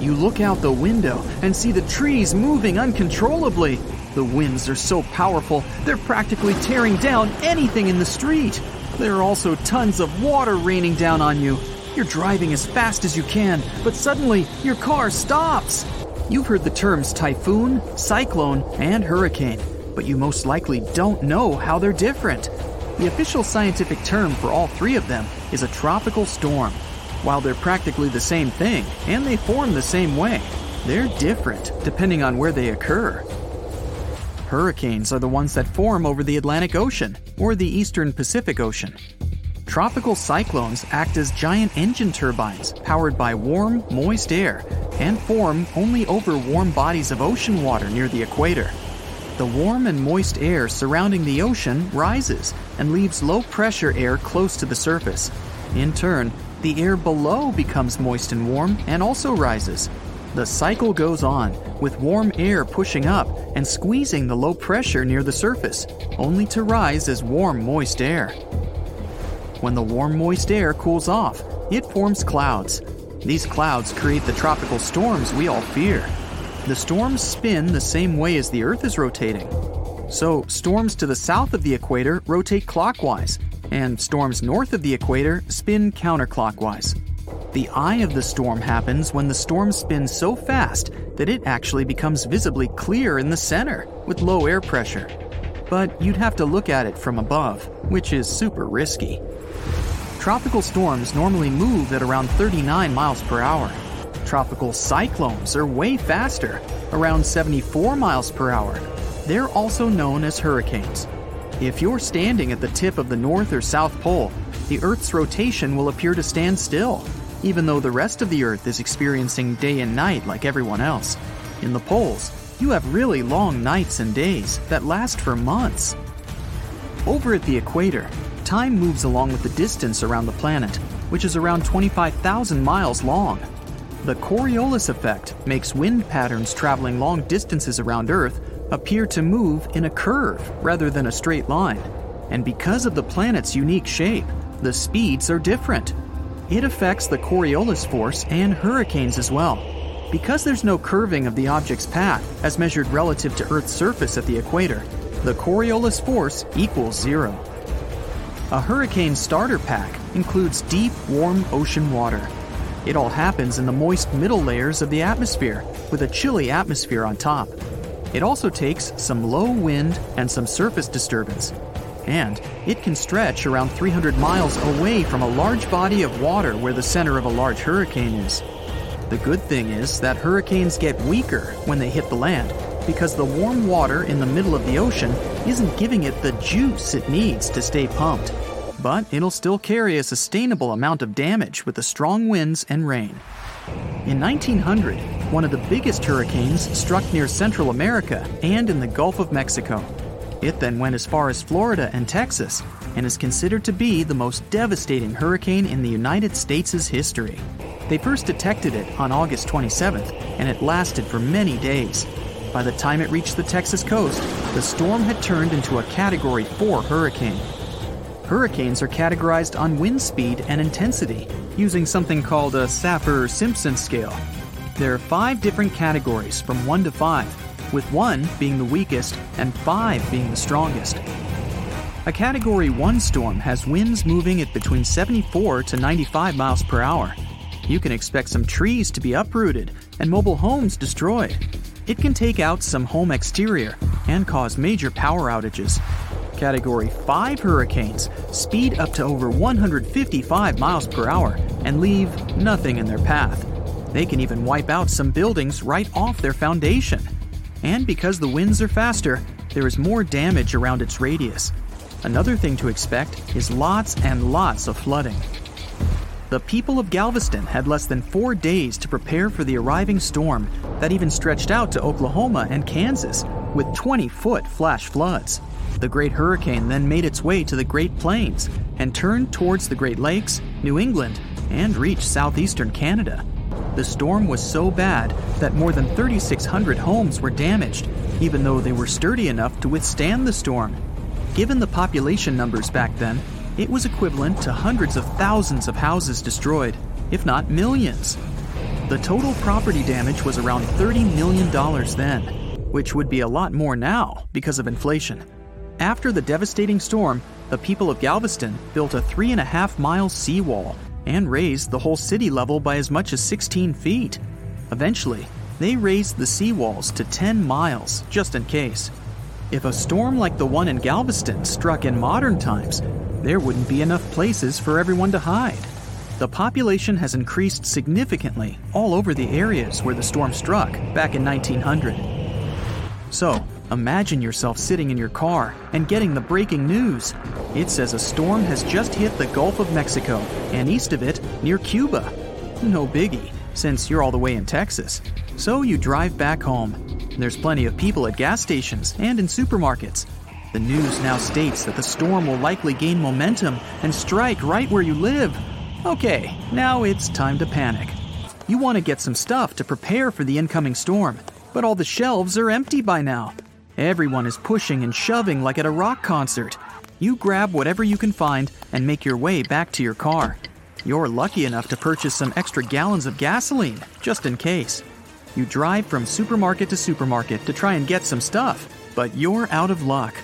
You look out the window and see the trees moving uncontrollably. The winds are so powerful, they're practically tearing down anything in the street. There are also tons of water raining down on you. You're driving as fast as you can, but suddenly your car stops. You've heard the terms typhoon, cyclone, and hurricane, but you most likely don't know how they're different. The official scientific term for all three of them is a tropical storm. While they're practically the same thing and they form the same way, they're different depending on where they occur. Hurricanes are the ones that form over the Atlantic Ocean or the Eastern Pacific Ocean. Tropical cyclones act as giant engine turbines powered by warm, moist air and form only over warm bodies of ocean water near the equator. The warm and moist air surrounding the ocean rises and leaves low pressure air close to the surface. In turn, the air below becomes moist and warm and also rises, the cycle goes on, with warm air pushing up and squeezing the low pressure near the surface, only to rise as warm, moist air. When the warm, moist air cools off, it forms clouds. These clouds create the tropical storms we all fear. The storms spin the same way as the Earth is rotating. So, storms to the south of the equator rotate clockwise, and storms north of the equator spin counterclockwise. The eye of the storm happens when the storm spins so fast that it actually becomes visibly clear in the center with low air pressure. But you'd have to look at it from above, which is super risky. Tropical storms normally move at around 39 miles per hour. Tropical cyclones are way faster, around 74 miles per hour. They're also known as hurricanes. If you're standing at the tip of the North or South Pole, the Earth's rotation will appear to stand still even though the rest of the Earth is experiencing day and night like everyone else. In the poles, you have really long nights and days that last for months. Over at the equator, time moves along with the distance around the planet, which is around 25,000 miles long. The Coriolis effect makes wind patterns traveling long distances around Earth appear to move in a curve rather than a straight line. And because of the planet's unique shape, the speeds are different. It affects the Coriolis force and hurricanes as well. Because there's no curving of the object's path as measured relative to Earth's surface at the equator, the Coriolis force equals zero. A hurricane starter pack includes deep, warm ocean water. It all happens in the moist middle layers of the atmosphere, with a chilly atmosphere on top. It also takes some low wind and some surface disturbance, and it can stretch around 300 miles away from a large body of water where the center of a large hurricane is. The good thing is that hurricanes get weaker when they hit the land because the warm water in the middle of the ocean isn't giving it the juice it needs to stay pumped. But it'll still carry a sustainable amount of damage with the strong winds and rain. In 1900, one of the biggest hurricanes struck near Central America and in the Gulf of Mexico. It then went as far as Florida and Texas and is considered to be the most devastating hurricane in the United States' history. They first detected it on August 27th, and it lasted for many days. By the time it reached the Texas coast, the storm had turned into a Category 4 hurricane. Hurricanes are categorized on wind speed and intensity using something called a Saffir Simpson scale. There are five different categories from 1 to 5 with 1 being the weakest and 5 being the strongest. A Category 1 storm has winds moving at between 74 to 95 miles per hour. You can expect some trees to be uprooted and mobile homes destroyed. It can take out some home exterior and cause major power outages. Category 5 hurricanes speed up to over 155 miles per hour and leave nothing in their path. They can even wipe out some buildings right off their foundation. And because the winds are faster, there is more damage around its radius. Another thing to expect is lots and lots of flooding. The people of Galveston had less than four days to prepare for the arriving storm that even stretched out to Oklahoma and Kansas with 20 foot flash floods. The Great Hurricane then made its way to the Great Plains and turned towards the Great Lakes, New England, and reached southeastern Canada. The storm was so bad that more than 3,600 homes were damaged, even though they were sturdy enough to withstand the storm. Given the population numbers back then, it was equivalent to hundreds of thousands of houses destroyed, if not millions. The total property damage was around $30 million then, which would be a lot more now because of inflation. After the devastating storm, the people of Galveston built a three and a half mile seawall and raised the whole city level by as much as 16 feet. Eventually, they raised the seawalls to 10 miles, just in case. If a storm like the one in Galveston struck in modern times, there wouldn't be enough places for everyone to hide. The population has increased significantly all over the areas where the storm struck back in 1900. So, imagine yourself sitting in your car and getting the breaking news. It says a storm has just hit the Gulf of Mexico and east of it near Cuba. No biggie, since you're all the way in Texas. So you drive back home. There's plenty of people at gas stations and in supermarkets. The news now states that the storm will likely gain momentum and strike right where you live. Okay, now it's time to panic. You want to get some stuff to prepare for the incoming storm, but all the shelves are empty by now. Everyone is pushing and shoving like at a rock concert. You grab whatever you can find and make your way back to your car. You're lucky enough to purchase some extra gallons of gasoline, just in case. You drive from supermarket to supermarket to try and get some stuff, but you're out of luck.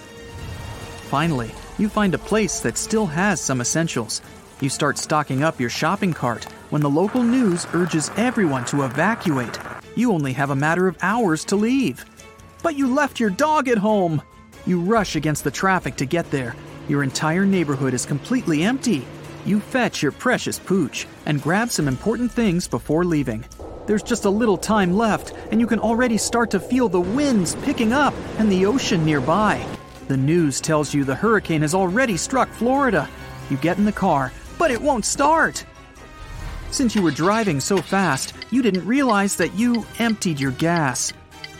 Finally, you find a place that still has some essentials. You start stocking up your shopping cart when the local news urges everyone to evacuate. You only have a matter of hours to leave. But you left your dog at home! You rush against the traffic to get there. Your entire neighborhood is completely empty. You fetch your precious pooch and grab some important things before leaving. There's just a little time left, and you can already start to feel the winds picking up and the ocean nearby. The news tells you the hurricane has already struck Florida. You get in the car, but it won't start. Since you were driving so fast, you didn't realize that you emptied your gas.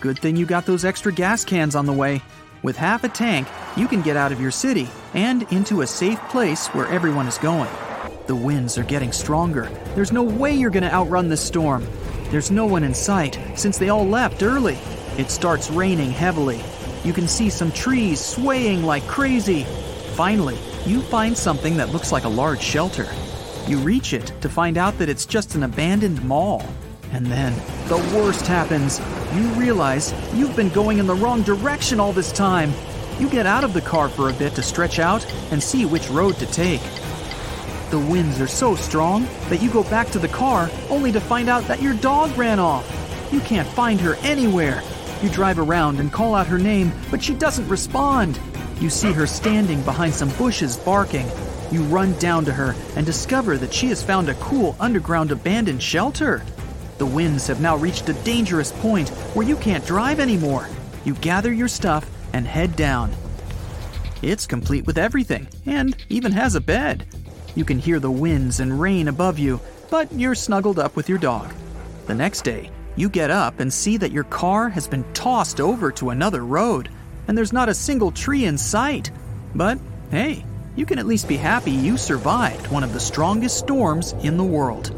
Good thing you got those extra gas cans on the way. With half a tank, you can get out of your city and into a safe place where everyone is going. The winds are getting stronger. There's no way you're going to outrun this storm. There's no one in sight since they all left early. It starts raining heavily. You can see some trees swaying like crazy. Finally, you find something that looks like a large shelter. You reach it to find out that it's just an abandoned mall. And then, the worst happens. You realize you've been going in the wrong direction all this time. You get out of the car for a bit to stretch out and see which road to take. The winds are so strong that you go back to the car only to find out that your dog ran off. You can't find her anywhere. You drive around and call out her name, but she doesn't respond. You see her standing behind some bushes barking. You run down to her and discover that she has found a cool underground abandoned shelter. The winds have now reached a dangerous point where you can't drive anymore. You gather your stuff and head down. It's complete with everything and even has a bed. You can hear the winds and rain above you, but you're snuggled up with your dog. The next day, you get up and see that your car has been tossed over to another road, and there's not a single tree in sight. But hey, you can at least be happy you survived one of the strongest storms in the world.